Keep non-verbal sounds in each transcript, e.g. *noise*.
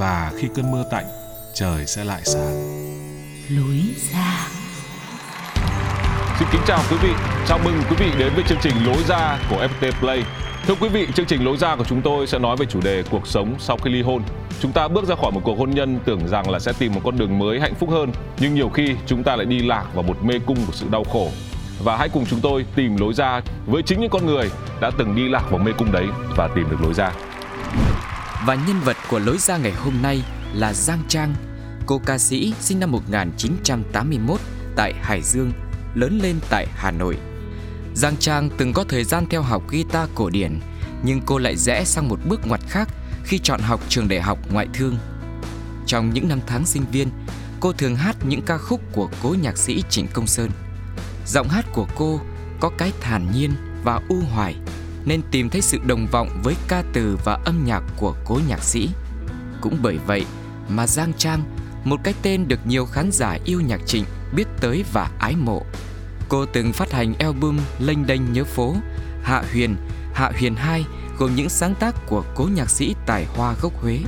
và khi cơn mưa tạnh, trời sẽ lại sáng. lối ra Xin kính chào quý vị, chào mừng quý vị đến với chương trình Lối ra của FPT Play. Thưa quý vị, chương trình Lối ra của chúng tôi sẽ nói về chủ đề cuộc sống sau khi ly hôn. Chúng ta bước ra khỏi một cuộc hôn nhân tưởng rằng là sẽ tìm một con đường mới hạnh phúc hơn, nhưng nhiều khi chúng ta lại đi lạc vào một mê cung của sự đau khổ. Và hãy cùng chúng tôi tìm lối ra với chính những con người đã từng đi lạc vào mê cung đấy và tìm được lối ra. Và nhân vật của lối ra ngày hôm nay là Giang Trang, cô ca sĩ sinh năm 1981 tại Hải Dương, lớn lên tại Hà Nội. Giang Trang từng có thời gian theo học guitar cổ điển, nhưng cô lại rẽ sang một bước ngoặt khác khi chọn học trường đại học ngoại thương. Trong những năm tháng sinh viên, cô thường hát những ca khúc của cố nhạc sĩ Trịnh Công Sơn. Giọng hát của cô có cái thản nhiên và u hoài nên tìm thấy sự đồng vọng với ca từ và âm nhạc của cố nhạc sĩ. Cũng bởi vậy mà Giang Trang, một cái tên được nhiều khán giả yêu nhạc Trịnh biết tới và ái mộ. Cô từng phát hành album Lênh đênh nhớ phố, Hạ Huyền, Hạ Huyền 2 gồm những sáng tác của cố nhạc sĩ tài hoa gốc Huế.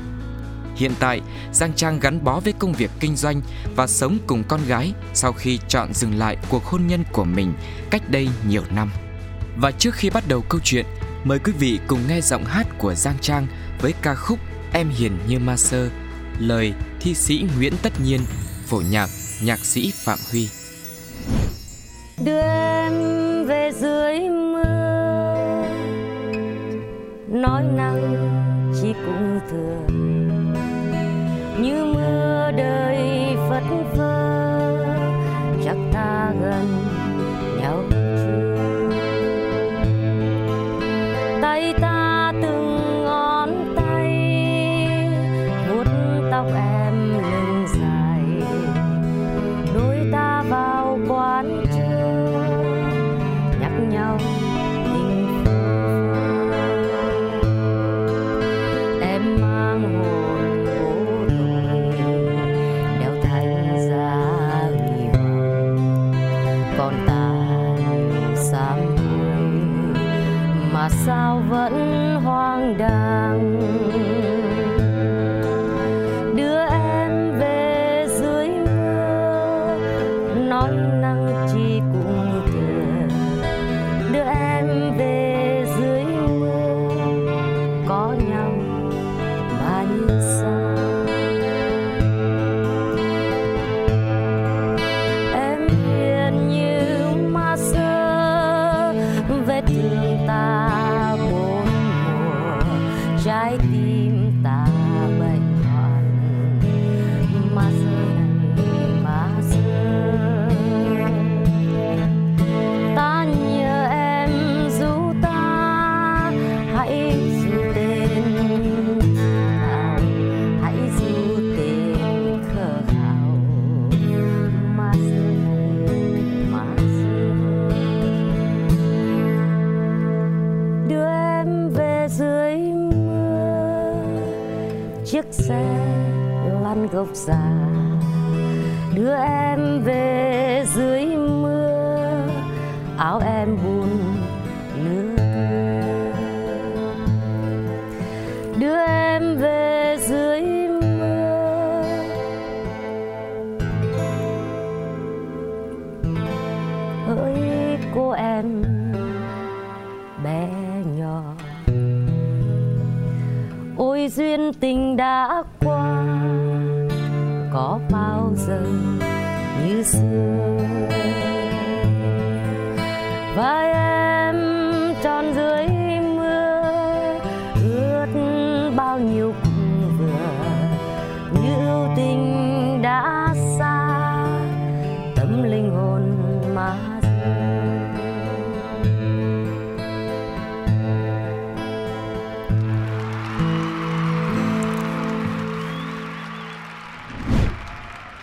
Hiện tại, Giang Trang gắn bó với công việc kinh doanh và sống cùng con gái sau khi chọn dừng lại cuộc hôn nhân của mình cách đây nhiều năm. Và trước khi bắt đầu câu chuyện, mời quý vị cùng nghe giọng hát của Giang Trang với ca khúc Em Hiền Như Ma Sơ, lời thi sĩ Nguyễn Tất Nhiên, phổ nhạc nhạc sĩ Phạm Huy. đưa em về dưới mưa nói năng chỉ cũng thừa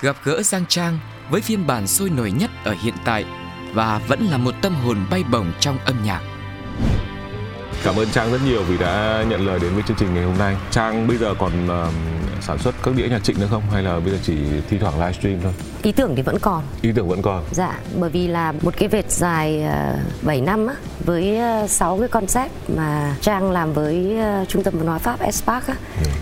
Gặp gỡ Giang Trang với phiên bản sôi nổi nhất ở hiện tại và vẫn là một tâm hồn bay bổng trong âm nhạc. Cảm ơn Trang rất nhiều vì đã nhận lời đến với chương trình ngày hôm nay. Trang bây giờ còn uh, sản xuất các đĩa nhạc trịnh nữa không hay là bây giờ chỉ thi thoảng livestream thôi? Ý tưởng thì vẫn còn. Ý tưởng vẫn còn. Dạ, bởi vì là một cái vệt dài uh, 7 năm á, với uh, 6 cái concept mà Trang làm với uh, Trung tâm văn hóa Pháp Espark á,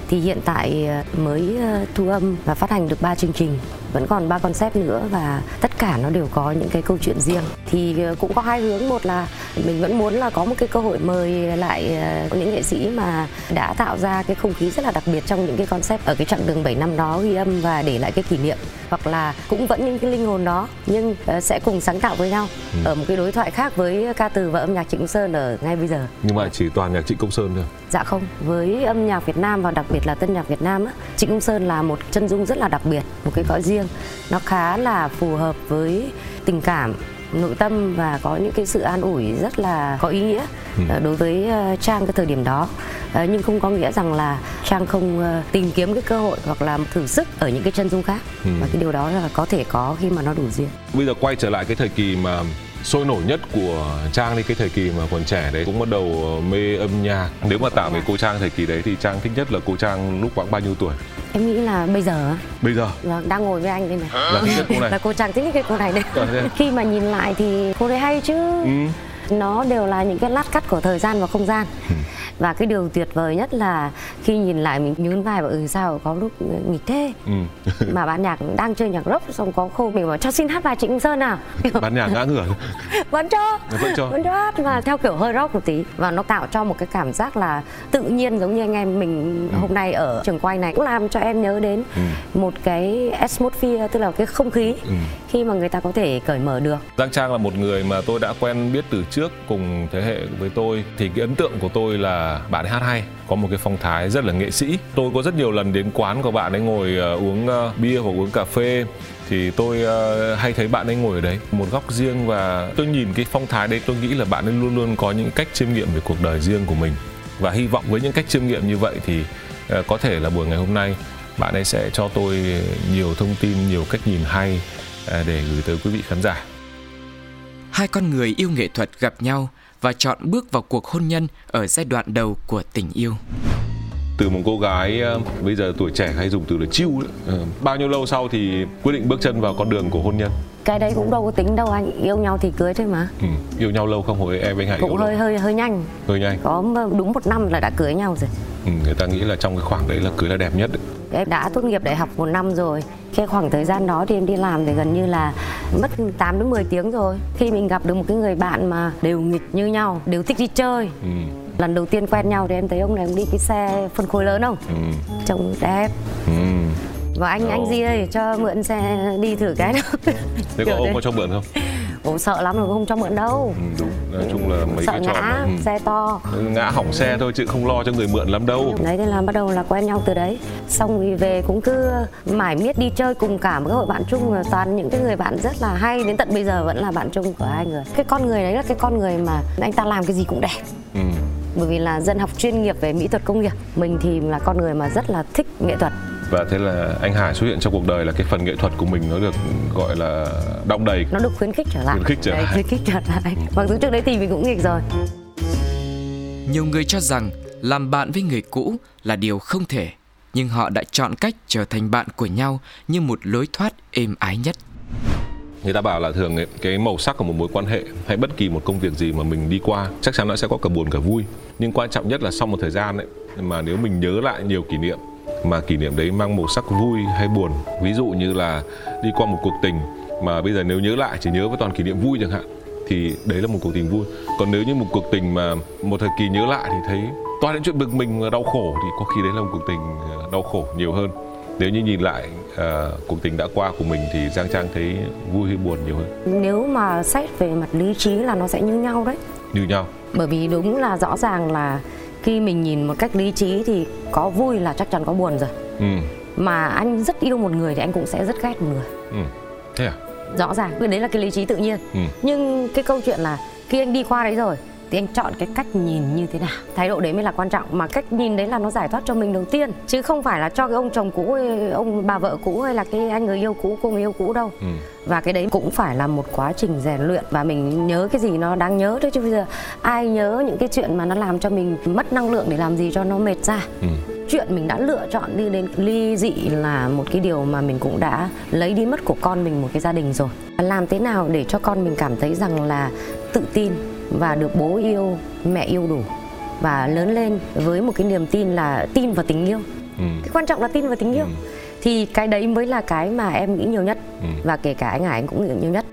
thì hiện tại uh, mới thu âm và phát hành được 3 chương trình. Vẫn còn ba concept nữa và tất cả nó đều có những cái câu chuyện riêng. Thì cũng có hai hướng. Một là mình vẫn muốn là có một cái cơ hội mời lại những nghệ sĩ mà đã tạo ra cái không khí rất là đặc biệt trong những cái concept ở cái chặng đường 7 năm đó ghi âm và để lại cái kỷ niệm. Hoặc là cũng vẫn những cái linh hồn đó nhưng uh, sẽ cùng sáng tạo với nhau ở một cái đối thoại khác với ca từ và âm nhạc Trịnh Công Sơn ở ngay bây giờ. Nhưng mà chỉ toàn nhạc Trịnh Công Sơn thôi. Dạ không, với âm nhạc Việt Nam và đặc biệt là tân nhạc Việt Nam á, Trịnh Công Sơn là một chân dung rất là đặc biệt, một cái cõi riêng. Nó khá là phù hợp với tình cảm nội tâm và có những cái sự an ủi rất là có ý nghĩa ờ, đối với ờ, Trang cái thời điểm đó. Ờ, nhưng không có nghĩa rằng là Trang không tìm kiếm cái cơ hội hoặc là thử sức ở những cái chân dung khác. Và cái điều đó là có thể có khi mà nó đủ duyên. Bây giờ quay trở lại cái thời kỳ mà sôi nổi nhất của Trang đi cái thời kỳ mà còn trẻ đấy cũng bắt đầu mê âm nhạc. Nếu mà tạo về cô Trang thời kỳ đấy thì Trang thích nhất là cô Trang lúc khoảng bao nhiêu tuổi? Em nghĩ là bây giờ Bây giờ là đang ngồi với anh đây này là cô này. là cô Trang thích nhất cái cô này đây khi mà nhìn lại thì cô đấy hay chứ Ừ. nó đều là những cái lát cắt của thời gian và không gian Ừ. và cái điều tuyệt vời nhất là khi nhìn lại mình nhún vai và ừ sao có lúc nghịch thế Ừ. *laughs* mà ban nhạc đang chơi nhạc rock xong có khâu mình bảo cho xin hát bài Trịnh Sơn nào *laughs* Ban nhạc ngã ngửa. *laughs* vẫn cho Vẫn cho. vẫn cho hát mà theo kiểu hơi rock một tí và nó tạo cho một cái cảm giác là tự nhiên giống như anh em mình Ừ. hôm nay ở trường quay này cũng làm cho em nhớ đến một cái atmosphere tức là cái không khí Ừ. khi mà người ta có thể cởi mở được Giang Trang là một người mà tôi đã quen biết từ trước cùng thế hệ với tôi, thì cái ấn tượng của tôi là bạn ấy hát hay, có một cái phong thái rất là nghệ sĩ. Tôi có rất nhiều lần đến quán của bạn ấy ngồi ờ, uống ờ, bia hoặc uống cà phê, thì tôi ờ, hay thấy bạn ấy ngồi ở đấy, một góc riêng và tôi nhìn cái phong thái đấy, tôi nghĩ là bạn ấy luôn luôn có những cách chiêm nghiệm về cuộc đời riêng của mình. Và hy vọng với những cách chiêm nghiệm như vậy thì có thể là buổi ngày hôm nay, bạn ấy sẽ cho tôi nhiều thông tin, nhiều cách nhìn hay để gửi tới quý vị khán giả. Hai con người yêu nghệ thuật gặp nhau và chọn bước vào cuộc hôn nhân ở giai đoạn đầu của tình yêu. từ một cô gái ờ, bây giờ tuổi trẻ hay dùng từ là chiêu đấy. Ờ, bao nhiêu lâu sau thì quyết định bước chân vào con đường của hôn nhân cái đấy cũng đâu có tính đâu anh yêu nhau thì cưới thôi mà ừ. yêu nhau lâu không hồi em với anh Hải cũng hơi lâu hơi hơi nhanh hơi nhanh có đúng một năm là đã cưới nhau rồi ừ. người ta nghĩ là trong cái khoảng đấy là cưới là đẹp nhất đấy. em đã tốt nghiệp đại học một năm rồi cái khoảng thời gian đó thì em đi làm thì gần như là mất 8 đến 10 tiếng rồi khi mình gặp được một cái người bạn mà đều nghịch như nhau đều thích đi chơi ừ. lần đầu tiên quen nhau thì em thấy ông này ông đi cái xe phân khối lớn không Ừ. trông đẹp Ừ. và anh anh Ồ. gì đây cho mượn xe đi thử cái đâu thế có ông có cho mượn không Ồ sợ lắm rồi không cho mượn đâu. Ừ, đúng. Nói chung là mấy sợ cái ngã ừ. xe to. Ngã hỏng xe thôi chứ không lo cho người mượn lắm đâu. Đấy thế là bắt đầu là quen nhau từ đấy. Xong thì về cũng cứ mải miết đi chơi cùng cả một cái hội bạn chung là toàn những cái người bạn rất là hay. Đến tận bây giờ vẫn là bạn chung của hai người. Cái con người đấy là cái con người mà anh ta làm cái gì cũng đẹp. Ừ. bởi vì là dân học chuyên nghiệp về mỹ thuật công nghiệp mình thì là con người mà rất là thích nghệ thuật và thế là anh Hải xuất hiện trong cuộc đời là cái phần nghệ thuật của mình nó được gọi là đong đầy. Nó được khuyến khích trở lại. Khuyến khích trở Đấy, lại. khuyến khích trở lại. Mặc dù trước đấy thì mình cũng nghịch rồi. Nhiều người cho rằng làm bạn với người cũ là điều không thể, nhưng họ đã chọn cách trở thành bạn của nhau như một lối thoát êm ái nhất. người ta bảo là thường ấy, cái màu sắc của một mối quan hệ hay bất kỳ một công việc gì mà mình đi qua chắc chắn nó sẽ có cả buồn cả vui. Nhưng quan trọng nhất là sau một thời gian ấy mà nếu mình nhớ lại nhiều kỷ niệm mà kỷ niệm đấy mang màu sắc vui hay buồn. Ví dụ như là đi qua một cuộc tình mà bây giờ nếu nhớ lại chỉ nhớ với toàn kỷ niệm vui chẳng hạn thì đấy là một cuộc tình vui. Còn nếu như một cuộc tình mà một thời kỳ nhớ lại thì thấy toàn những chuyện bực mình và đau khổ thì có khi đấy là một cuộc tình ờ, đau khổ nhiều hơn. Nếu như nhìn lại uh, cuộc tình đã qua của mình thì Giang Trang thấy vui hay buồn nhiều hơn? Nếu mà xét về mặt lý trí là nó sẽ như nhau đấy. Như nhau. Bởi vì đúng là rõ ràng là khi mình nhìn một cách lý trí thì có vui là chắc chắn có buồn rồi ừ. mà anh rất yêu một người thì anh cũng sẽ rất ghét một người ừ. thế à rõ ràng cái đấy là cái lý trí tự nhiên ừ. nhưng cái câu chuyện là khi anh đi qua đấy rồi thì anh chọn cái cách nhìn như thế nào thái độ đấy mới là quan trọng mà cách nhìn đấy là nó giải thoát cho mình đầu tiên chứ không phải là cho cái ông chồng cũ ông bà vợ cũ hay là cái anh người yêu cũ cô người yêu cũ đâu ừ. và cái đấy cũng phải là một quá trình rèn luyện và mình nhớ cái gì nó đáng nhớ thôi chứ bây giờ ai nhớ những cái chuyện mà nó làm cho mình mất năng lượng để làm gì cho nó mệt ra ừ. chuyện mình đã lựa chọn đi đến ly dị là một cái điều mà mình cũng đã lấy đi mất của con mình một cái gia đình rồi làm thế nào để cho con mình cảm thấy rằng là tự tin và được bố yêu mẹ yêu đủ. Và lớn lên với một cái niềm tin là tin vào tình yêu. Ừ. cái quan trọng là tin vào tình yêu. Ừ. thì cái đấy mới là cái mà em nghĩ nhiều nhất. Ừ. và kể cả anh Hải anh cũng nghĩ nhiều nhất.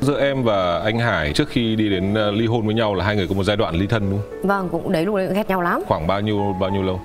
Giữa em và anh Hải trước khi đi đến ờ, ly hôn với nhau là hai người có một giai đoạn ly thân đúng không? Vâng cũng đấy lúc đấy cũng ghét nhau lắm. Khoảng bao nhiêu bao nhiêu lâu?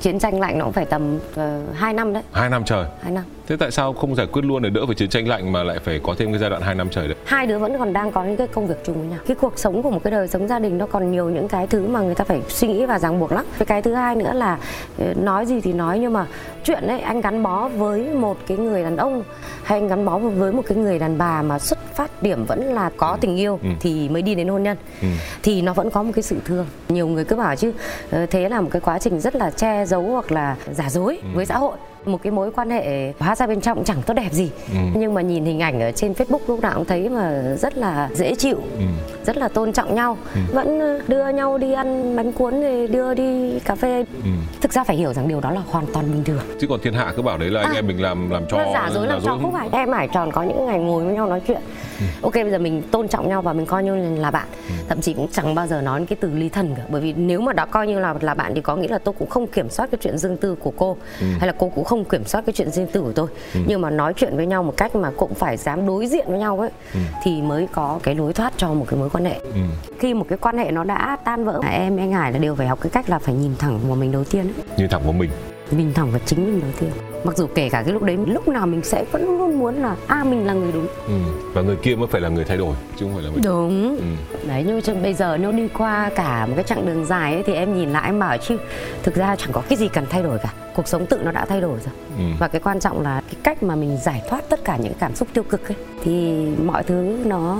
Chiến tranh lạnh nó cũng phải tầm uh, 2 năm đấy. Hai năm trời. Hai năm thế tại sao không giải quyết luôn để đỡ phải chiến tranh lạnh mà lại phải có thêm cái giai đoạn hai năm trời đấy? Hai đứa vẫn còn đang có những cái công việc chung với nhau. Cái cuộc sống của một cái đời sống gia đình nó còn nhiều những cái thứ mà người ta phải suy nghĩ và ràng buộc lắm. Cái cái thứ hai nữa là ờ, nói gì thì nói nhưng mà chuyện đấy anh gắn bó với một cái người đàn ông hay anh gắn bó với một cái người đàn bà mà xuất phát điểm vẫn là có tình yêu Ừ. thì mới đi đến hôn nhân. Ừ. thì nó vẫn có một cái sự thương. Nhiều người cứ bảo chứ ờ, thế là một cái quá trình rất là che giấu hoặc là giả dối Ừ. với xã hội một cái mối quan hệ hóa ra bên trong chẳng tốt đẹp gì Ừ. nhưng mà nhìn hình ảnh ở trên Facebook lúc nào cũng thấy mà rất là dễ chịu Ừ. rất là tôn trọng nhau Ừ. vẫn ờ, đưa nhau đi ăn bánh cuốn rồi đưa đi cà phê Ừ. thực ra phải hiểu rằng điều đó là hoàn toàn bình thường chứ còn thiên hạ cứ bảo đấy là anh À. em mình làm làm cho là giả dối làm cho không phải em Hải tròn có những ngày ngồi với nhau nói chuyện Ừ. ok bây giờ mình tôn trọng nhau và mình coi như là bạn thậm chí cũng chẳng bao giờ nói cái từ ly thân cả bởi vì nếu mà đã coi như là là bạn thì có nghĩa là tôi cũng không kiểm soát cái chuyện riêng tư của cô Ừ. hay là cô cũng không kiểm soát cái chuyện riêng tư của tôi nhưng mà nói chuyện với nhau một cách mà cũng phải dám đối diện với nhau ấy Ừ. thì mới có cái lối thoát cho một cái mối quan hệ ừ. khi một cái quan hệ nó đã tan vỡ em anh Hải là đều phải học cái cách là phải nhìn thẳng vào mình đầu tiên ấy. như thẳng vào mình nhìn thẳng vào chính mình đầu tiên mặc dù kể cả cái lúc đấy lúc nào mình sẽ vẫn luôn muốn là a mình là người đúng ừ. và người kia mới phải là người thay đổi chứ không phải là mình đúng ừ. đấy nhưng mà bây giờ nếu đi qua cả một cái chặng đường dài ấy, thì em nhìn lại em bảo chứ thực ra chẳng có cái gì cần thay đổi cả cuộc sống tự nó đã thay đổi rồi Ừ. và cái quan trọng là cái cách mà mình giải thoát tất cả những cảm xúc tiêu cực ấy thì mọi thứ nó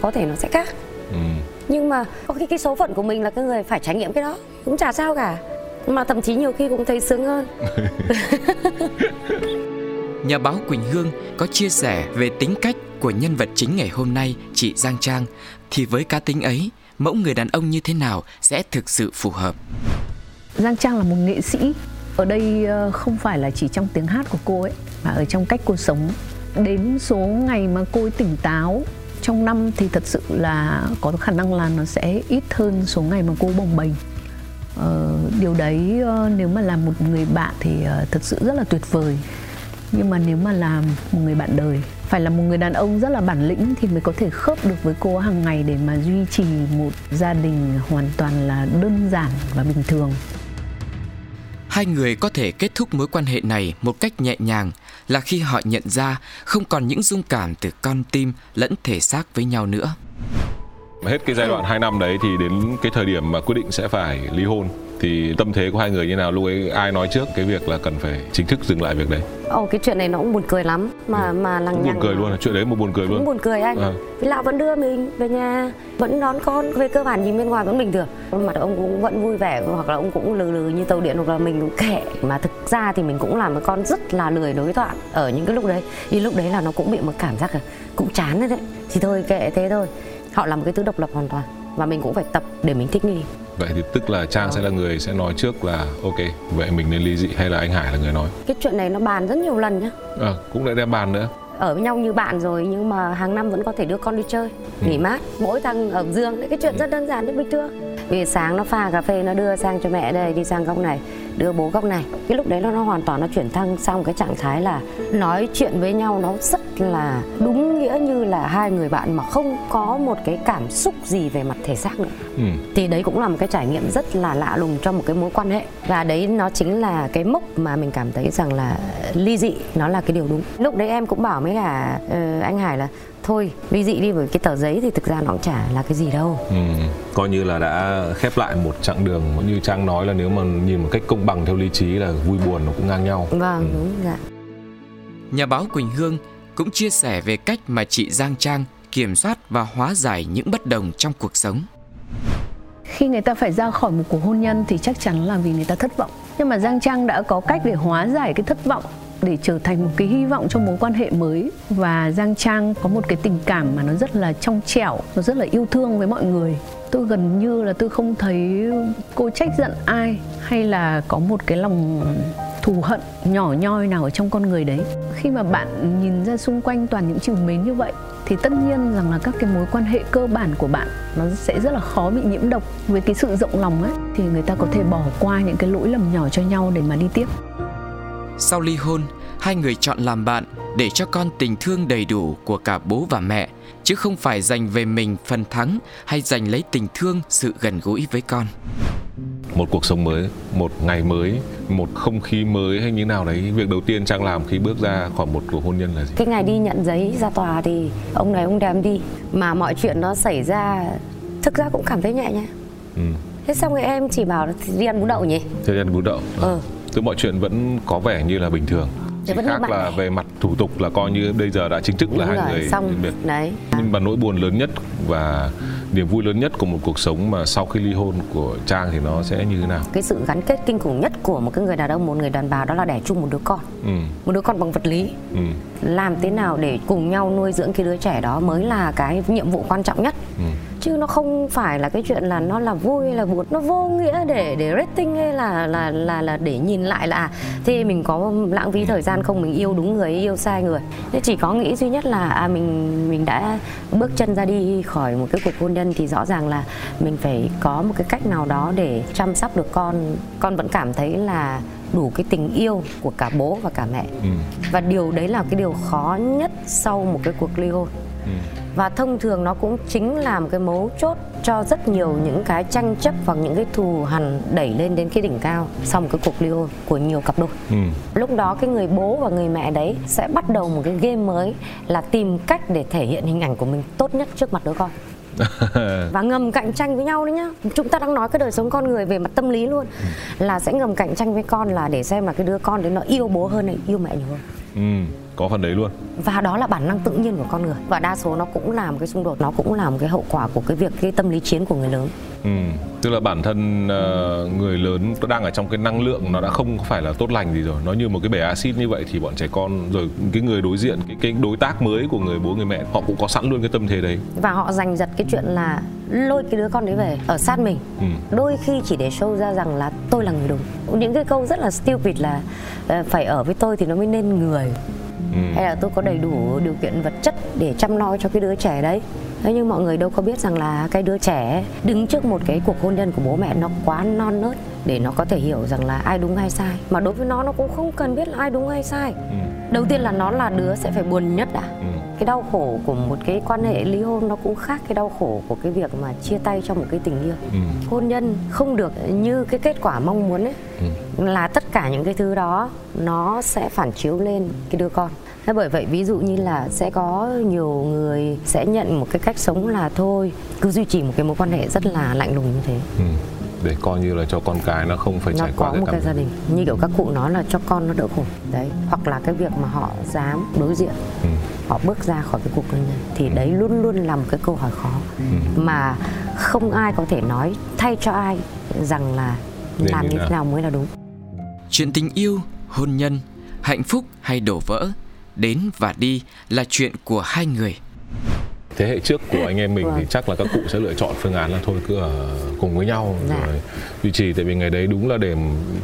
có thể nó sẽ khác Ừ. nhưng mà có khi cái số phận của mình là cái người phải trải nghiệm cái đó cũng chả sao cả mà thậm chí nhiều khi cũng thấy sướng hơn. *laughs* Nhà báo Quỳnh Hương có chia sẻ về tính cách của nhân vật chính ngày hôm nay, chị Giang Trang, thì với cá tính ấy, mẫu người đàn ông như thế nào sẽ thực sự phù hợp? Giang Trang là một nghệ sĩ. Ở đây ờ, không phải là chỉ trong tiếng hát của cô ấy mà ở trong cách cô sống. Đến số ngày mà cô ấy tỉnh táo trong năm thì thật sự là có khả năng là nó sẽ ít hơn số ngày mà cô bồng bềnh Ờ, điều đấy ờ, nếu mà làm một người bạn thì ờ, thật sự rất là tuyệt vời nhưng mà nếu mà làm một người bạn đời, phải là một người đàn ông rất là bản lĩnh thì mới có thể khớp được với cô hàng ngày để mà duy trì một gia đình hoàn toàn là đơn giản và bình thường Hai người có thể kết thúc mối quan hệ này một cách nhẹ nhàng là khi họ nhận ra không còn những dung cảm từ con tim lẫn thể xác với nhau nữa hết cái giai đoạn 2 năm đấy thì đến cái thời điểm mà quyết định sẽ phải ly hôn thì tâm thế của hai người như nào? Lúc ấy ai nói trước cái việc là cần phải chính thức dừng lại việc đấy? Ồ cái chuyện này nó cũng buồn cười lắm. Mà mà lằng nhằng buồn cười luôn chuyện đấy một buồn cười cũng luôn. buồn cười anh. À. vì lão vẫn đưa mình về nhà vẫn đón con về cơ bản nhìn bên ngoài vẫn bình thường. Mặt ông cũng vẫn vui vẻ hoặc là ông cũng lừ lừ như tàu điện hoặc là mình cũng kệ. Mà thực ra thì mình cũng là một con rất là lười đối thoại ở những cái lúc đấy. Thì lúc đấy là nó cũng bị một cảm giác là cũng chán đấy đấy. Thì thôi kệ thế thôi họ là một cái thứ độc lập hoàn toàn. Và mình cũng phải tập để mình thích nghi. Vậy thì tức là trang sẽ là người sẽ nói trước là ok vậy mình nên ly dị hay là anh hải là người nói? Cái chuyện này nó bàn rất nhiều lần nhá. À, cũng lại đem bàn nữa. Ở với nhau như bạn rồi nhưng mà hàng năm vẫn có thể đưa con đi chơi nghỉ mát. Mỗi thằng ở đấy cái chuyện rất đơn giản rất bình thường vì sáng nó pha cà phê nó đưa sang cho mẹ đây đi sang góc này đưa bố góc này. Cái lúc đấy nó, nó hoàn toàn nó chuyển thăng sang cái trạng thái là nói chuyện với nhau nó rất là đúng nghĩa như là hai người bạn mà không có một cái cảm xúc gì về mặt thể xác nữa. Ừ. thì đấy cũng là một cái trải nghiệm rất là lạ lùng trong một cái mối quan hệ. Và đấy nó chính là cái mốc mà mình cảm thấy rằng là ly dị nó là cái điều đúng. Lúc đấy em cũng bảo với cả uh, anh Hải là thôi. Ly dị đi bởi cái tờ giấy thì thực ra nó cũng chả là cái gì đâu. Ừ, coi như là đã khép lại một chặng đường như trang nói là nếu mà nhìn một cách công bằng theo lý trí là vui buồn nó cũng ngang nhau. Vâng ừ. đúng dạ nhà báo Quỳnh Hương cũng chia sẻ về cách mà chị Giang Trang kiểm soát và hóa giải những bất đồng trong cuộc sống. Khi người ta phải ra khỏi một cuộc hôn nhân thì chắc chắn là vì người ta thất vọng. Nhưng mà Giang Trang đã có cách để hóa giải cái thất vọng để trở thành một cái hy vọng cho mối quan hệ mới và Giang Trang có một cái tình cảm mà nó rất là trong trẻo, nó rất là yêu thương với mọi người. Tôi gần như là tôi không thấy cô trách giận ai hay là có một cái lòng thù hận nhỏ nhoi nào ở trong con người đấy. Khi mà bạn nhìn ra xung quanh toàn những chiều mến như vậy thì tất nhiên rằng là các cái mối quan hệ cơ bản của bạn nó sẽ rất là khó bị nhiễm độc với cái sự rộng lòng ấy thì người ta có thể bỏ qua những cái lỗi lầm nhỏ cho nhau để mà đi tiếp sau ly hôn, hai người chọn làm bạn để cho con tình thương đầy đủ của cả bố và mẹ, chứ không phải dành về mình phần thắng hay giành lấy tình thương sự gần gũi với con. Một cuộc sống mới, một ngày mới, một không khí mới hay như nào đấy, việc đầu tiên Trang làm khi bước ra khỏi một cuộc hôn nhân là gì? Cái ngày đi nhận giấy ra tòa thì ông này ông đem đi, mà mọi chuyện nó xảy ra thực ra cũng cảm thấy nhẹ nhàng. Ừ. Thế xong rồi em chỉ bảo là đi ăn bún đậu nhỉ? Thế đi ăn bún đậu. Ừ tức mọi chuyện vẫn có vẻ như là bình thường. Chỉ khác là về mặt thủ tục là coi như bây giờ đã chính thức Đúng là rồi, hai người xong biệt đấy. Nhưng mà nỗi buồn lớn nhất và niềm vui lớn nhất của một cuộc sống mà sau khi ly hôn của trang thì nó sẽ như thế nào? Cái sự gắn kết kinh khủng nhất của một cái người đàn ông một người đàn bà đó là đẻ chung một đứa con. Ừ. một đứa con bằng vật lý. Ừ. làm thế nào để cùng nhau nuôi dưỡng cái đứa trẻ đó mới là cái nhiệm vụ quan trọng nhất? Ừ chứ nó không phải là cái chuyện là nó là vui hay là buồn nó vô nghĩa để để rating hay là là là là để nhìn lại là à, thì mình có lãng phí thời gian không? Mình yêu đúng người yêu sai người. Thế chỉ có nghĩ duy nhất là à mình mình đã bước chân ra đi khỏi một cái cuộc hôn nhân thì rõ ràng là mình phải có một cái cách nào đó để chăm sóc được con. Con vẫn cảm thấy là đủ cái tình yêu của cả bố và cả mẹ. Ừ. và điều đấy là cái điều khó nhất sau một cái cuộc ly hôn. Ừ và thông thường nó cũng chính là một cái mấu chốt cho rất nhiều những cái tranh chấp hoặc những cái thù hằn đẩy lên đến cái đỉnh cao sau một cái cuộc ly hôn của nhiều cặp đôi. Ừ. lúc đó cái người bố và người mẹ đấy sẽ bắt đầu một cái game mới là tìm cách để thể hiện hình ảnh của mình tốt nhất trước mặt đứa con. *laughs* Và ngầm cạnh tranh với nhau đấy nhá. Chúng ta đang nói cái đời sống con người về mặt tâm lý luôn. Ừ. là sẽ ngầm cạnh tranh với con là để xem là cái đứa con đấy nó yêu bố hơn hay yêu mẹ nhiều hơn. Ừ có phần đấy luôn. Và đó là bản năng tự nhiên của con người. Và đa số nó cũng là một cái xung đột nó cũng là một cái hậu quả của cái việc cái tâm lý chiến của người lớn. Ừ. tức là bản thân uh, người lớn đang ở trong cái năng lượng nó đã không phải là tốt lành gì rồi. Nó như một cái bể axit như vậy thì bọn trẻ con rồi cái người đối diện cái cái đối tác mới của người bố người mẹ họ cũng có sẵn luôn cái tâm thế đấy. Và họ giành giật cái chuyện là lôi cái đứa con đấy về ở sát mình. Ừ. đôi khi chỉ để show ra rằng là tôi là người đúng. Những cái câu rất là stupid là uh, phải ở với tôi thì nó mới nên người ừ. hay là tôi có đầy đủ điều kiện vật chất để chăm lo cho cái đứa trẻ đấy thế nhưng mọi người đâu có biết rằng là cái đứa trẻ đứng trước một cái cuộc hôn nhân của bố mẹ nó quá non nớt để nó có thể hiểu rằng là ai đúng hay sai mà đối với nó nó cũng không cần biết là ai đúng hay sai ừ. đầu tiên là nó là đứa sẽ phải buồn nhất đã ừ. cái đau khổ của một cái quan hệ ly hôn nó cũng khác cái đau khổ của cái việc mà chia tay trong một cái tình yêu ừ. hôn nhân không được như cái kết quả mong muốn ấy ừ. Là tất cả những cái thứ đó nó sẽ phản chiếu lên cái đứa con Thế bởi vậy ví dụ như là sẽ có nhiều người sẽ nhận một cái cách sống là thôi cứ duy trì một cái mối quan hệ rất là lạnh lùng như thế. Ừ để coi như là cho con cái nó không phải nó trải qua cái một cái gia đình như kiểu các cụ nói là cho con nó đỡ khổ đấy hoặc là cái việc mà họ dám đối diện ừ. họ bước ra khỏi cái cuộc hôn nhân thì ừ. đấy luôn luôn là một cái câu hỏi khó ừ. mà không ai có thể nói thay cho ai rằng là Nên làm như thế nào mới là đúng chuyện tình yêu, hôn nhân, hạnh phúc hay đổ vỡ, đến và đi là chuyện của hai người thế hệ trước của anh em mình thì vâng. chắc là các cụ sẽ lựa chọn phương án là thôi cứ ở cùng với nhau dạ. rồi duy trì tại vì ngày đấy đúng là để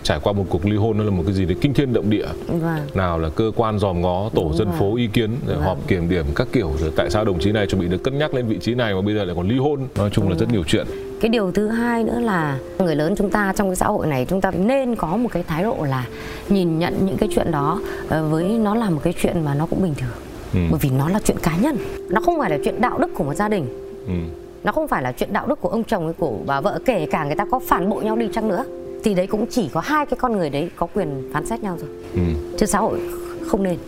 trải qua một cuộc ly hôn nó là một cái gì đấy kinh thiên động địa vâng. nào là cơ quan dòm ngó tổ đúng dân rồi. phố ý kiến rồi vâng. họp kiểm điểm các kiểu rồi tại sao đồng chí này chuẩn bị được cân nhắc lên vị trí này mà bây giờ lại còn ly hôn nói chung đúng là rất nhiều chuyện cái điều thứ hai nữa là người lớn chúng ta trong cái xã hội này chúng ta nên có một cái thái độ là nhìn nhận những cái chuyện đó ờ, với nó là một cái chuyện mà nó cũng bình thường ừ. bởi vì nó là chuyện cá nhân. Nó không phải là chuyện đạo đức của một gia đình. Ừ. nó không phải là chuyện đạo đức của ông chồng hay của bà vợ kể cả người ta có phản bội nhau đi chăng nữa. Thì đấy cũng chỉ có hai cái con người đấy có quyền phán xét nhau rồi ừ. chứ xã hội không nên.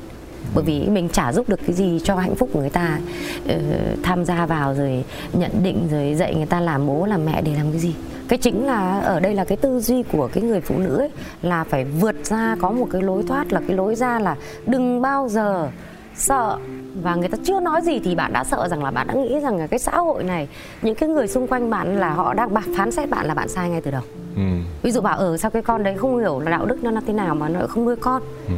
Bởi vì mình chả giúp được cái gì cho hạnh phúc của người ta uh, tham gia vào rồi nhận định rồi dạy người ta làm bố làm mẹ để làm cái gì. Cái chính là ở đây là cái tư duy của cái người phụ nữ ấy là phải vượt ra có một cái lối thoát là cái lối ra là đừng bao giờ sợ. Và người ta chưa nói gì thì bạn đã sợ rằng là bạn đã nghĩ rằng là cái xã hội này những cái người xung quanh bạn là họ đang phán xét bạn là bạn sai ngay từ đầu. Ừ. ví dụ bảo ở ừ, sao cái con đấy không hiểu là đạo đức nó là thế nào mà nó không nuôi con? Ừ.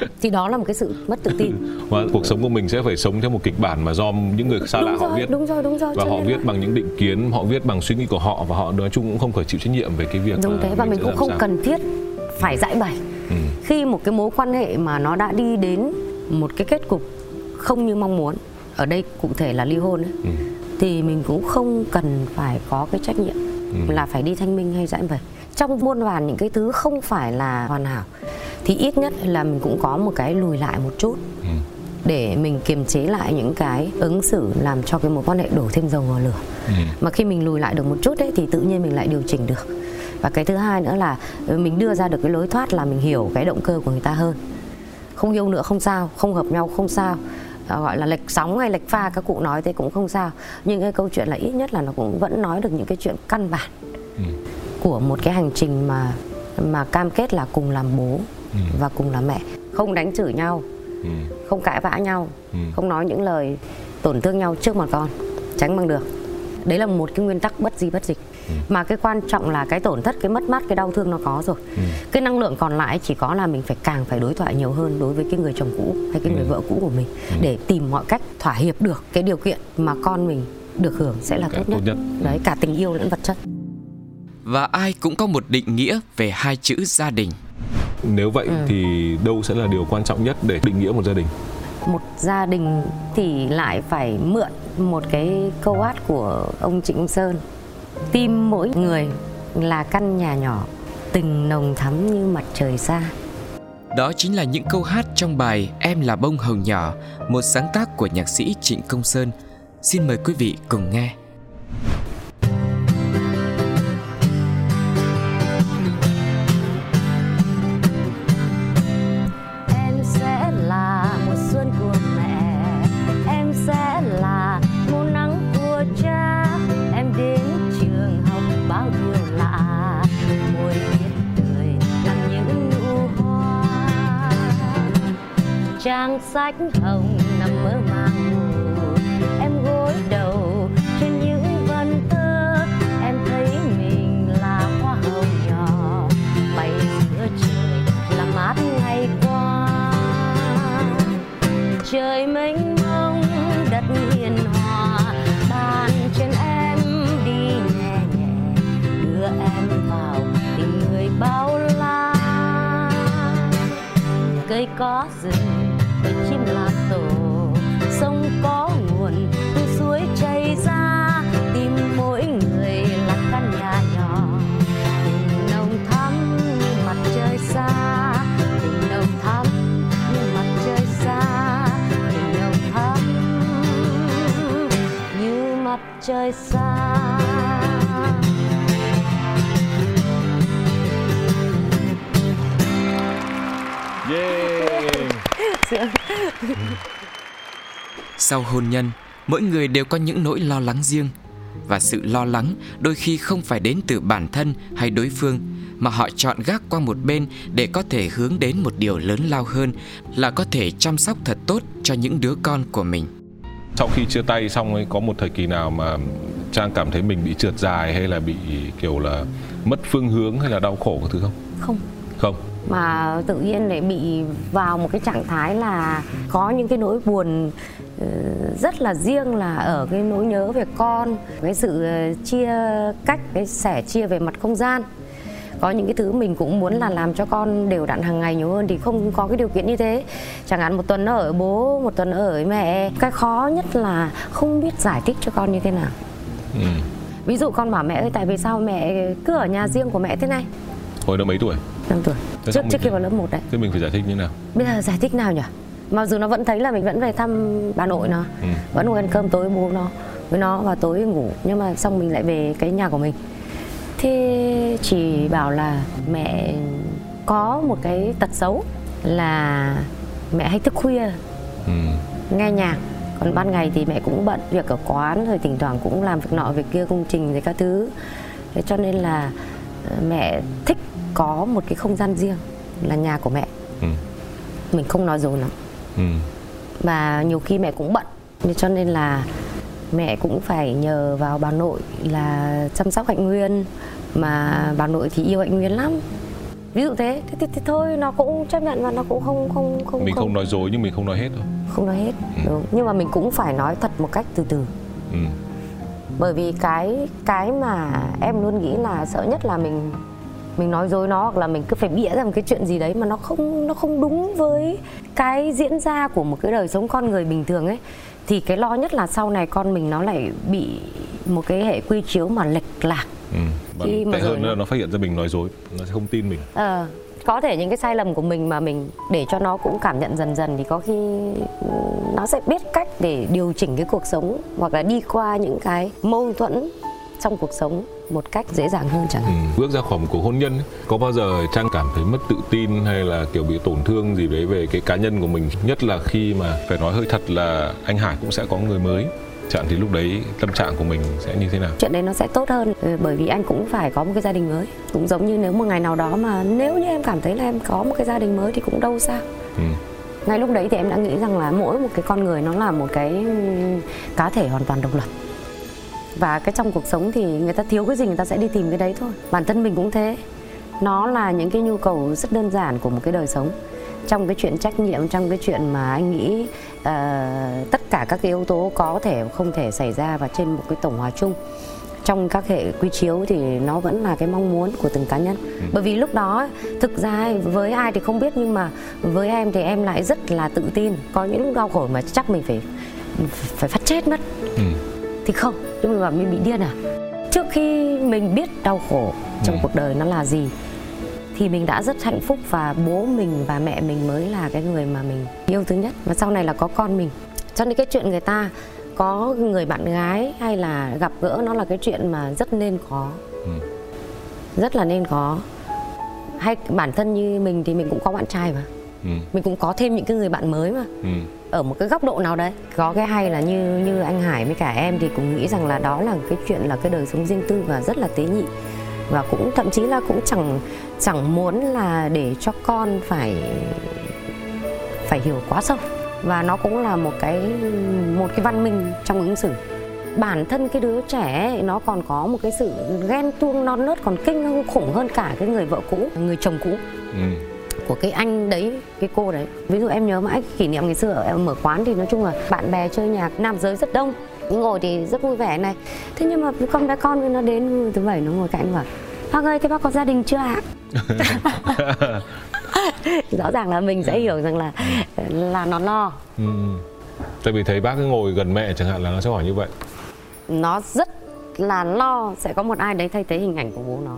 *laughs* Thì đó là một cái sự mất tự tin. *laughs* Và cuộc sống của mình sẽ phải sống theo một kịch bản mà do những người xa đúng lạ rồi, họ viết. đúng rồi đúng rồi và họ viết là... bằng những định kiến họ viết bằng suy nghĩ của họ và họ nói chung cũng không phải chịu trách nhiệm về cái việc đúng thế và mình cũng không sao. cần thiết phải giải bày. Ừ. khi một cái mối quan hệ mà nó đã đi đến một cái kết cục không như mong muốn ở đây cụ thể là ly hôn ấy, ừ. thì mình cũng không cần phải có cái trách nhiệm ừ. là phải đi thanh minh hay giải bày trong muôn vàn những cái thứ không phải là hoàn hảo thì ít nhất là mình cũng có một cái lùi lại một chút ừ. để mình kiềm chế lại những cái ứng xử làm cho cái mối quan hệ đổ thêm dầu vào lửa ừ. mà khi mình lùi lại được một chút đấy thì tự nhiên mình lại điều chỉnh được và cái thứ hai nữa là mình đưa ra được cái lối thoát là mình hiểu cái động cơ của người ta hơn không yêu nữa không sao không hợp nhau không sao à, gọi là lệch sóng hay lệch pha các cụ nói thế cũng không sao nhưng cái câu chuyện là ít nhất là nó cũng vẫn nói được những cái chuyện căn bản ừ. của một cái hành trình mà mà cam kết là cùng làm bố ừ. và cùng là mẹ không đánh chửi nhau ừ. không cãi vã nhau ừ. không nói những lời tổn thương nhau trước mặt con tránh bằng được đấy là một cái nguyên tắc bất di bất dịch ừ. mà cái quan trọng là cái tổn thất cái mất mát cái đau thương nó có rồi ừ. cái năng lượng còn lại chỉ có là mình phải càng phải đối thoại nhiều hơn đối với cái người chồng cũ hay cái ừ. người vợ cũ của mình ừ. để tìm mọi cách thỏa hiệp được cái điều kiện mà con mình được hưởng sẽ là tốt nhất. tốt nhất đấy cả tình yêu lẫn vật chất và ai cũng có một định nghĩa về hai chữ gia đình nếu vậy ừ. thì đâu sẽ là điều quan trọng nhất để định nghĩa một gia đình một gia đình thì lại phải mượn một cái câu hát của ông Trịnh Sơn tim mỗi người là căn nhà nhỏ tình nồng thắm như mặt trời xa đó chính là những câu hát trong bài Em là bông hồng nhỏ, một sáng tác của nhạc sĩ Trịnh Công Sơn. Xin mời quý vị cùng nghe. Trang sách hồng nằm mơ màng ngủ em gối đầu trên những vần thơ, em thấy mình là hoa hồng nhỏ. Bay giữa trời là mát ngày qua. Trời mênh mông, đất hiền hòa. Bàn trên em đi nhẹ nhẹ, đưa em vào tình người bao la. Cây có rừng trời xa. Sau hôn nhân, mỗi người đều có những nỗi lo lắng riêng. Và sự lo lắng đôi khi không phải đến từ bản thân hay đối phương mà họ chọn gác qua một bên để có thể hướng đến một điều lớn lao hơn là có thể chăm sóc thật tốt cho những đứa con của mình. Sau khi chia tay xong ấy có một thời kỳ nào mà Trang cảm thấy mình bị trượt dài hay là bị kiểu là mất phương hướng hay là đau khổ cái thứ không? Không. Không mà tự nhiên lại bị vào một cái trạng thái là có những cái nỗi buồn ờ, rất là riêng là ở cái nỗi nhớ về con cái sự ờ, chia cách cái sẻ chia về mặt không gian có những cái thứ mình cũng muốn là làm cho con đều đặn hàng ngày nhiều hơn thì không có cái điều kiện như thế. Chẳng hạn một tuần ở bố một tuần ở mẹ. Cái khó nhất là không biết giải thích cho con như thế nào. Ừ. Ví dụ con bảo mẹ ơi tại vì sao mẹ cứ ở nhà riêng của mẹ thế này? Hồi đó mấy tuổi? 5 tuổi. Thế trước trước khi vào lớp 1 đấy. thế mình phải giải thích như nào? Bây giờ giải thích nào nhỉ? Mặc dù nó vẫn thấy là mình vẫn về thăm bà nội nó Ừ. vẫn ngồi ăn cơm tối bố nó với nó và tối ngủ. Nhưng mà xong mình lại về cái nhà của mình thế chỉ bảo là mẹ có một cái tật xấu là mẹ hay thức khuya ừ. nghe nhạc còn ban ngày thì mẹ cũng bận việc ở quán rồi thỉnh thoảng cũng làm việc nọ việc kia công trình rồi các thứ thế cho nên là ờ, mẹ thích có một cái không gian riêng là nhà của mẹ Ừ. mình không nói dối lắm Ừ. và nhiều khi mẹ cũng bận nên cho nên là mẹ cũng phải nhờ vào bà nội là chăm sóc hạnh nguyên mà bà nội thì yêu hạnh nguyên lắm. Ví dụ thế thế, thế, thế thôi nó cũng chấp nhận và nó cũng không không không mình không nói dối nhưng mình không nói hết thôi. Không nói hết đúng. Nhưng mà mình cũng phải nói thật một cách từ từ. Ừ. bởi vì cái cái mà em luôn nghĩ là sợ nhất là mình mình nói dối nó hoặc là mình cứ phải bịa ra một cái chuyện gì đấy mà nó không nó không đúng với cái diễn ra của một cái đời sống con người bình thường ấy thì cái lo nhất là sau này con mình nó lại bị một cái hệ quy chiếu mà lệch lạc Ừ. Và Khi mà hơn nó- nó phát hiện ra mình nói dối nó sẽ không tin mình Ờ, có thể những cái sai lầm của mình mà mình để cho nó cũng cảm nhận dần dần thì có khi nó sẽ biết cách để điều chỉnh cái cuộc sống hoặc là đi qua những cái mâu thuẫn trong cuộc sống một cách dễ dàng hơn chẳng ừ. hạn. bước ra khỏi một cuộc hôn nhân ấy, có bao giờ trang cảm thấy mất tự tin hay là kiểu bị tổn thương gì đấy về cái cá nhân của mình nhất là khi mà phải nói hơi thật là anh Hải cũng sẽ có người mới chẳng thì lúc đấy tâm trạng của mình sẽ như thế nào Chuyện đấy nó sẽ tốt hơn ừ, bởi vì anh cũng phải có một cái gia đình mới. Cũng giống như nếu một ngày nào đó mà nếu như em cảm thấy là em có một cái gia đình mới thì cũng đâu sao. ừ. ngay lúc đấy thì em đã nghĩ rằng là mỗi một cái con người nó là một cái ừm, cá thể hoàn toàn độc lập và cái trong cuộc sống thì người ta thiếu cái gì người ta sẽ đi tìm cái đấy thôi. Bản thân mình cũng thế. Nó là những cái nhu cầu rất đơn giản của một cái đời sống. Trong cái chuyện trách nhiệm trong cái chuyện mà anh nghĩ ờ, tất cả các cái yếu tố có thể không thể xảy ra và trên một cái tổng hòa chung. Trong các hệ quy chiếu thì nó vẫn là cái mong muốn của từng cá nhân. Bởi vì lúc đó thực ra với ai thì không biết nhưng mà với em thì em lại rất là tự tin. Có những lúc đau khổ mà chắc mình phải phải phát chết mất. Ừ. thì không chứ mình bảo mình bị điên à trước khi mình biết đau khổ trong Ừ. cuộc đời nó là gì thì mình đã rất hạnh phúc và bố mình và mẹ mình mới là cái người mà mình yêu thứ nhất và sau này là có con mình cho nên cái chuyện người ta có người bạn gái hay là gặp gỡ nó là cái chuyện mà rất nên có Ừ. rất là nên có hay bản thân như mình thì mình cũng có bạn trai mà Ừ. mình cũng có thêm những cái người bạn mới mà Ừ. ở một cái góc độ nào đấy? Có cái hay là như như anh Hải với cả em thì cũng nghĩ rằng là đó là cái chuyện là cái đời sống riêng tư và rất là tế nhị. Và cũng thậm chí là cũng chẳng chẳng muốn là để cho con phải phải hiểu quá sâu. Và nó cũng là một cái một cái văn minh trong ứng xử. Bản thân cái đứa trẻ ấy, nó còn có một cái sự ghen tuông non nớt còn kinh khủng hơn cả cái người vợ cũ người chồng cũ. Ừ. của cái anh đấy cái cô đấy. Ví dụ em nhớ mãi kỷ niệm ngày xưa ở em mở quán thì nói chung là bạn bè chơi nhạc nam giới rất đông. Ngồi thì rất vui vẻ này. Thế nhưng mà con bé con nó đến thứ bảy nó ngồi cạnh bảo bác ơi thế bác có gia đình chưa ạ? *laughs* Rõ ràng là mình sẽ hiểu rằng là là nó lo. Ừ. tại vì thấy bác cứ ngồi gần mẹ chẳng hạn là nó sẽ hỏi như vậy. Nó rất là lo sẽ có một ai đấy thay thế hình ảnh của bố nó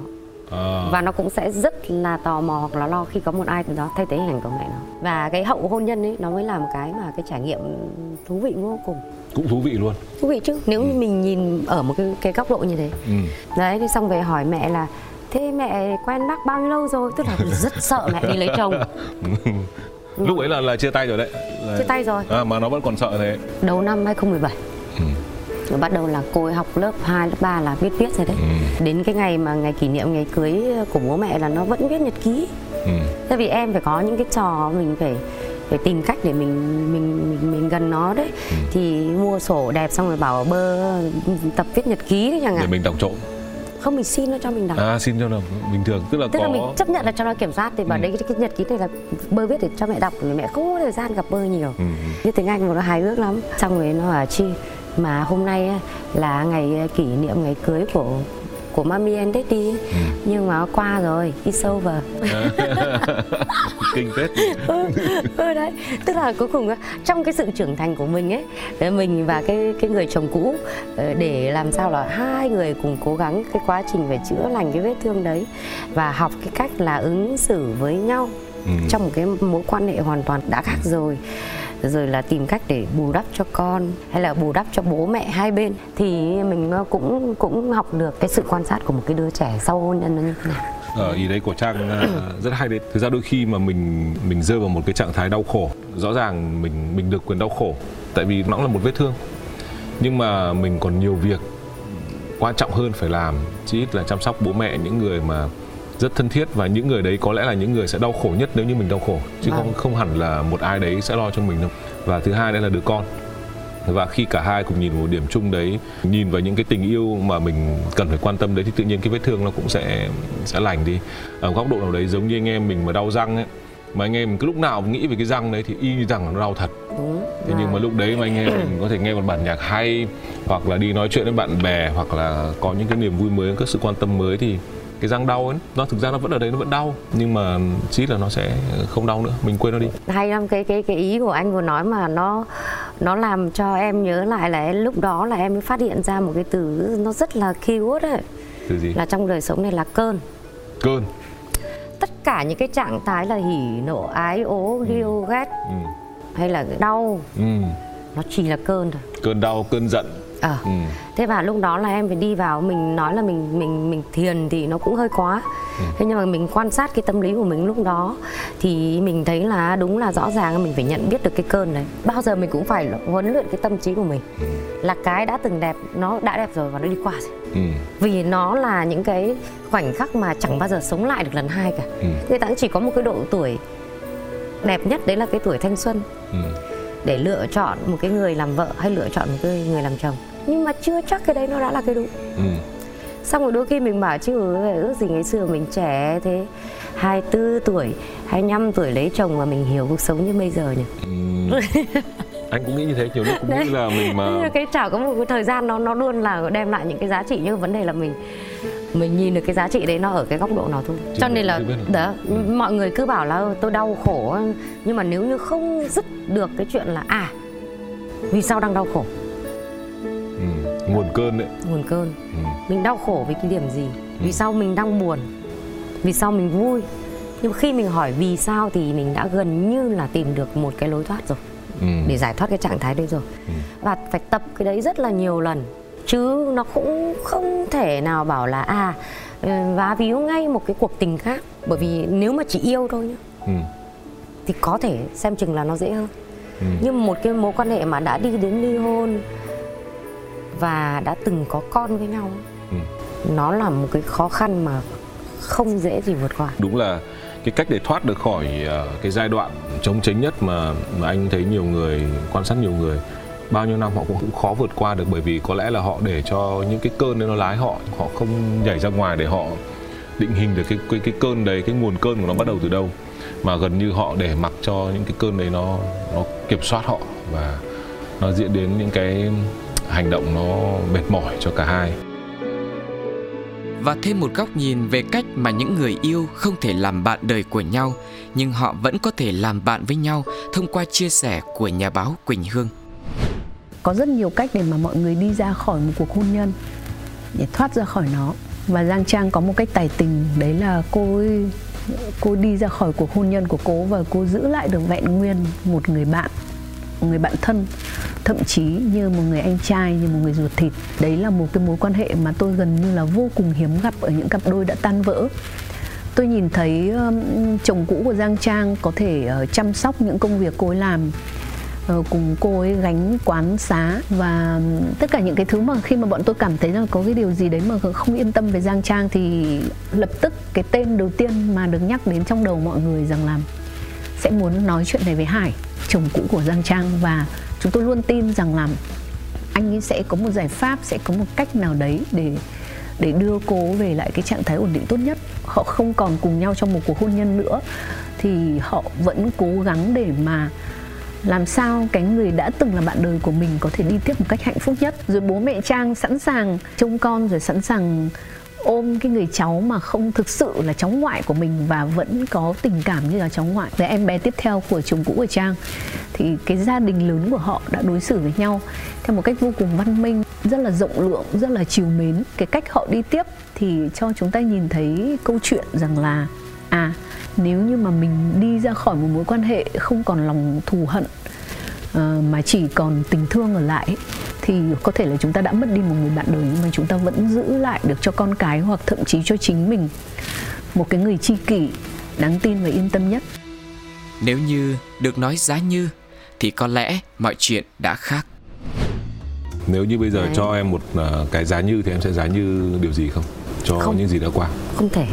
à. và nó cũng sẽ rất là tò mò hoặc là lo khi có một ai từ đó thay thế hình ảnh của mẹ nó. Và cái hậu hôn nhân ấy nó mới là một cái mà cái trải nghiệm thú vị vô cùng. Cũng thú vị luôn. Thú vị chứ nếu như mình nhìn ở một cái cái góc độ như thế. Ừ. đấy thế xong về hỏi mẹ là thế mẹ quen bác bao nhiêu lâu rồi? Tức là *laughs* rất sợ mẹ đi lấy chồng. Lúc ấy là là chia tay rồi đấy. Là... chia tay rồi. À, mà nó vẫn còn sợ thế. Đầu năm 2017 Ừ. rồi bắt đầu là cô ấy học lớp 2, lớp 3 là biết viết rồi đấy Ừ. đến cái ngày mà ngày kỷ niệm ngày cưới của bố mẹ là nó vẫn viết nhật ký Ừ. tại vì em phải có những cái trò mình phải phải tìm cách để mình mình mình, mình gần nó đấy Ừ. thì mua sổ đẹp xong rồi bảo bơ tập viết nhật ký đấy chẳng để hạn mình đọc trộm không mình xin nó cho mình đọc à xin cho nó bình thường tức là tức có là mình chấp nhận là cho nó kiểm soát thì bảo Ừ. đấy cái, cái nhật ký này là bơ viết để cho mẹ đọc vì mẹ không có thời gian gặp bơ nhiều Ừ. như tiếng Anh mà nó hài hước lắm xong rồi nó bảo chi mà hôm nay là ngày kỷ niệm ngày cưới của của Mami and Daddy. Ừ. nhưng mà qua rồi it's *laughs* over kinh tết ừ, ừ đấy tức là cuối cùng trong cái sự trưởng thành của mình ấy để mình và cái cái người chồng cũ ờ, để làm sao là hai người cùng cố gắng cái quá trình về chữa lành cái vết thương đấy và học cái cách là ứng xử với nhau Ừ. trong một cái mối quan hệ hoàn toàn đã khác rồi rồi là tìm cách để bù đắp cho con, hay là bù đắp cho bố mẹ hai bên. Thì mình ờ, cũng cũng học được cái sự quan sát của một cái đứa trẻ sau hôn nhân nó như thế nào. Ở ý đấy của trang ờ, rất hay đấy. Thực ra đôi khi mà mình mình rơi vào một cái trạng thái đau khổ, rõ ràng mình mình được quyền đau khổ, tại vì nó cũng là một vết thương. Nhưng mà mình còn nhiều việc quan trọng hơn phải làm, chí ít là chăm sóc bố mẹ, những người mà rất thân thiết và những người đấy có lẽ là những người sẽ đau khổ nhất nếu như mình đau khổ. Chứ Vâng. không không hẳn là một ai đấy sẽ lo cho mình đâu. Và thứ hai đây là đứa con. Và khi cả hai cùng nhìn một điểm chung đấy nhìn vào những cái tình yêu mà mình cần phải quan tâm đấy thì tự nhiên cái vết thương nó cũng sẽ sẽ lành đi. Ở góc độ nào đấy giống như anh em mình mà đau răng ấy mà anh em cứ lúc nào cũng nghĩ về cái răng đấy thì y như rằng nó đau thật. Đúng. Thế nhưng mà lúc đấy mà anh em mình có thể nghe một bản nhạc hay hoặc là đi nói chuyện với bạn bè hoặc là có những cái niềm vui mới có sự quan tâm mới thì cái răng đau ấy nó thực ra nó vẫn ở đấy nó vẫn đau nhưng mà chỉ là nó sẽ không đau nữa mình quên nó đi. Hay lắm cái cái cái ý của anh vừa nói mà nó nó làm cho em nhớ lại là lúc đó là em mới phát hiện ra một cái từ nó rất là cute đấy từ gì? Là trong đời sống này là cơn. Cơn. Tất cả những cái trạng thái là hỉ nộ ái ố yêu ghét ừ. hay là đau Ừ. nó chỉ là cơn thôi. Cơn đau cơn giận ờ. Ừ. thế và lúc đó là em phải đi vào mình nói là mình mình mình thiền thì nó cũng hơi quá. Thế nhưng mà mình quan sát cái tâm lý của mình lúc đó thì mình thấy là đúng là rõ ràng mình phải nhận biết được cái cơn đấy bao giờ mình cũng phải huấn luyện cái tâm trí của mình. Là cái đã từng đẹp nó đã đẹp rồi và nó đi qua rồi. Ừ. vì nó là những cái khoảnh khắc mà chẳng bao giờ sống lại được lần hai cả. Ừ. người ta cũng chỉ có một cái độ tuổi đẹp nhất đấy là cái tuổi thanh xuân. Ừ. để lựa chọn một cái người làm vợ hay lựa chọn một cái người làm chồng nhưng mà chưa chắc cái đấy nó đã là cái đúng Ừ. xong rồi đôi khi mình bảo chứ ước gì ngày xưa mình trẻ thế 24 tuổi 25 tuổi lấy chồng mà mình hiểu cuộc sống như bây giờ nhỉ Ừ. *laughs* anh cũng nghĩ như thế nhiều lúc cũng nghĩ là mình mà *laughs* cái chả có một cái thời gian nó nó luôn là đem lại những cái giá trị nhưng vấn đề là mình mình nhìn được cái giá trị đấy nó ở cái góc độ nào thôi. Cho nên là đó mọi người cứ bảo là "Ơ, tôi đau khổ nhưng mà nếu như không dứt được cái chuyện là à vì sao đang đau khổ? Ừ. nguồn cơn đấy. Nguồn cơn. Ừ. mình đau khổ vì cái điểm gì? Vì sao mình đang buồn? Vì sao mình vui? Nhưng khi mình hỏi vì sao thì mình đã gần như là tìm được một cái lối thoát rồi. Ừ. để giải thoát cái trạng thái đấy rồi. Ừ. và phải tập cái đấy rất là nhiều lần chứ nó cũng không thể nào bảo là à ờ, và víu ngay một cái cuộc tình khác bởi vì nếu mà chỉ yêu thôi nhá Ừ. thì có thể xem chừng là nó dễ hơn Ừ. nhưng một cái mối quan hệ mà đã đi đến ly hôn và đã từng có con với nhau Ừ. nó là một cái khó khăn mà không dễ gì vượt qua đúng là cái cách để thoát được khỏi ờ, cái giai đoạn chống chính nhất mà mà anh thấy nhiều người quan sát nhiều người bao nhiêu năm họ cũng cũng khó vượt qua được bởi vì có lẽ là họ để cho những cái cơn đấy nó lái họ họ không nhảy ra ngoài để họ định hình được cái cái cái cơn đấy, cái nguồn cơn của nó bắt đầu từ đâu mà gần như họ để mặc cho những cái cơn đấy nó nó kiểm soát họ và nó diễn đến những cái hành động nó mệt mỏi cho cả hai và thêm một góc nhìn về cách mà những người yêu không thể làm bạn đời của nhau, nhưng họ vẫn có thể làm bạn với nhau thông qua chia sẻ của nhà báo Quỳnh Hương có rất nhiều cách để mà mọi người đi ra khỏi một cuộc hôn nhân để thoát ra khỏi nó. Và Giang Trang có một cách tài tình đấy là cô ấy, cô đi ra khỏi cuộc hôn nhân của cô và cô giữ lại được vẹn nguyên một người bạn một người bạn thân. Thậm chí như một người anh trai như một người ruột thịt. Đấy là một cái mối quan hệ mà tôi gần như là vô cùng hiếm gặp ở những cặp đôi đã tan vỡ. Tôi nhìn thấy um, chồng cũ của Giang Trang có thể ờ, chăm sóc những công việc cô ấy làm. Ờ, cùng cô ấy gánh quán xá và tất cả những cái thứ mà khi mà bọn tôi cảm thấy rằng có cái điều gì đấy mà không yên tâm về Giang Trang thì lập tức cái tên đầu tiên mà được nhắc đến trong đầu mọi người rằng là sẽ muốn nói chuyện này với Hải, chồng cũ của Giang Trang. Và chúng tôi luôn tin rằng là anh ấy sẽ có một giải pháp, sẽ có một cách nào đấy để để đưa cô về lại cái trạng thái ổn định tốt nhất. Họ không còn cùng nhau trong một cuộc hôn nhân nữa. Thì họ vẫn cố gắng để mà làm sao cái người đã từng là bạn đời của mình có thể đi tiếp một cách hạnh phúc nhất? Rồi bố mẹ trang sẵn sàng trông con, rồi sẵn sàng ôm cái người cháu mà không thực sự là cháu ngoại của mình và vẫn có tình cảm như là cháu ngoại. Với em bé tiếp theo của chồng cũ của trang, thì cái gia đình lớn của họ đã đối xử với nhau theo một cách vô cùng văn minh, rất là rộng lượng, rất là chiều mến. Cái cách họ đi tiếp thì cho chúng ta nhìn thấy câu chuyện rằng là à nếu như mà mình đi ra khỏi một mối quan hệ không còn lòng thù hận uh, mà chỉ còn tình thương ở lại thì có thể là chúng ta đã mất đi một người bạn đời nhưng mà chúng ta vẫn giữ lại được cho con cái hoặc thậm chí cho chính mình một cái người tri kỷ đáng tin và yên tâm nhất. Nếu như được nói giá như thì có lẽ mọi chuyện đã khác. Nếu như bây giờ Đấy. cho em một uh, cái giá như thì em sẽ giá như điều gì không? Cho không. những gì đã qua. Không thể.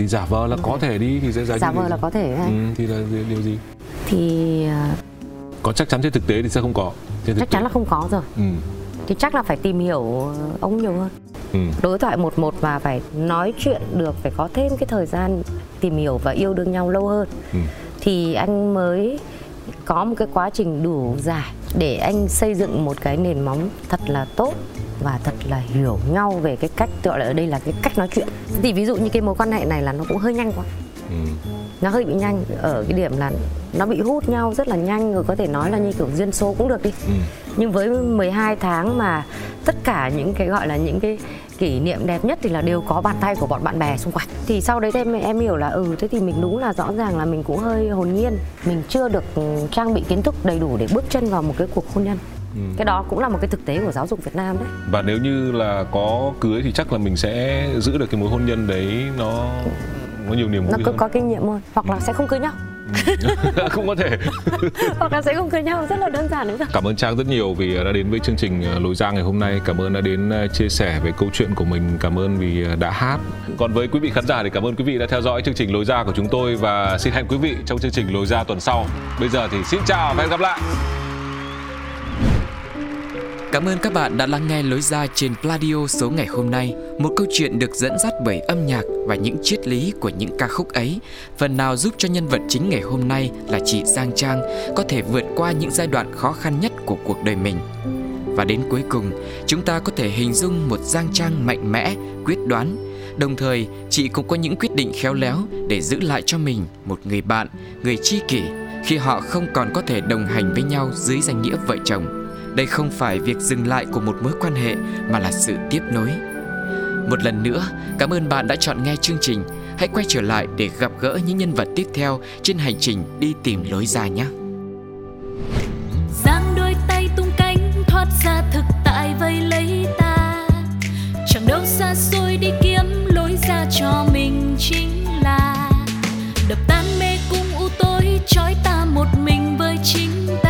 Thì giả vờ là có thể. đi thì sẽ giá giả vờ là có thể. Ừ, thì là điều gì? Thì uh... có chắc chắn trên thực tế thì sẽ không có chắc tế. chắn là không có rồi ừ. thì chắc là phải tìm hiểu ông nhiều hơn ừ. đối thoại một một và phải nói chuyện được phải có thêm cái thời gian tìm hiểu và yêu đương nhau lâu hơn ừ. thì anh mới có một cái quá trình đủ dài để anh xây dựng một cái nền móng thật là tốt và thật là hiểu nhau về cái cách gọi là ở đây là cái cách nói chuyện. Thì ví dụ như cái mối quan hệ này là nó cũng hơi nhanh quá. Ừ. nó hơi bị nhanh ở cái điểm là nó bị hút nhau rất là nhanh rồi có thể nói là như kiểu duyên số cũng được đi. Ừ. nhưng với 12 tháng mà tất cả những cái gọi là những cái kỷ niệm đẹp nhất thì là đều có bàn tay của bọn bạn bè xung quanh. Thì sau đấy em em hiểu là ừ thế thì mình đúng là rõ ràng là mình cũng hơi hồn nhiên. Mình chưa được trang bị kiến thức đầy đủ để bước chân vào một cái cuộc hôn nhân Ừ. cái đó cũng là một cái thực tế của giáo dục Việt Nam đấy. Và nếu như là có cưới thì chắc là mình sẽ giữ được cái mối hôn nhân đấy nó có nhiều niềm vui nó cứ có kinh nghiệm hơn. Hoặc là ừ. sẽ không cưới nhau. *laughs* Cũng có thể. *laughs* Hoặc là sẽ không cưới nhau rất là đơn giản đúng không? Cảm ơn trang rất nhiều vì đã đến với chương trình à, lối ra ngày hôm nay. Cảm ơn đã đến à, chia sẻ về câu chuyện của mình. Cảm ơn vì à, đã hát. Còn với quý vị khán giả thì cảm ơn quý vị đã theo dõi chương trình lối ra của chúng tôi. Và xin hẹn quý vị trong chương trình lối ra tuần sau. Bây giờ thì xin chào và hẹn gặp lại Cảm ơn các bạn đã lắng nghe lối ra trên Pladio số ngày hôm nay. Một câu chuyện được dẫn dắt bởi âm nhạc và những triết lý của những ca khúc ấy, phần nào giúp cho nhân vật chính ngày hôm nay là chị Giang Trang có thể vượt qua những giai đoạn khó khăn nhất của cuộc đời mình. Và đến cuối cùng, chúng ta có thể hình dung một Giang Trang mạnh mẽ, quyết đoán. Đồng thời, chị cũng có những quyết định khéo léo để giữ lại cho mình một người bạn, người tri kỷ khi họ không còn có thể đồng hành với nhau dưới danh nghĩa vợ chồng. Đây không phải việc dừng lại của một mối quan hệ mà là sự tiếp nối. Một lần nữa, cảm ơn bạn đã chọn nghe chương trình. Hãy quay trở lại để gặp gỡ những nhân vật tiếp theo trên hành trình đi tìm lối ra nhé. Giang đôi tay tung cánh thoát ra thực tại vây lấy ta. Chẳng đâu xa xôi đi kiếm lối ra cho mình chính là đập tan mê cung u tối trói ta một mình với chính ta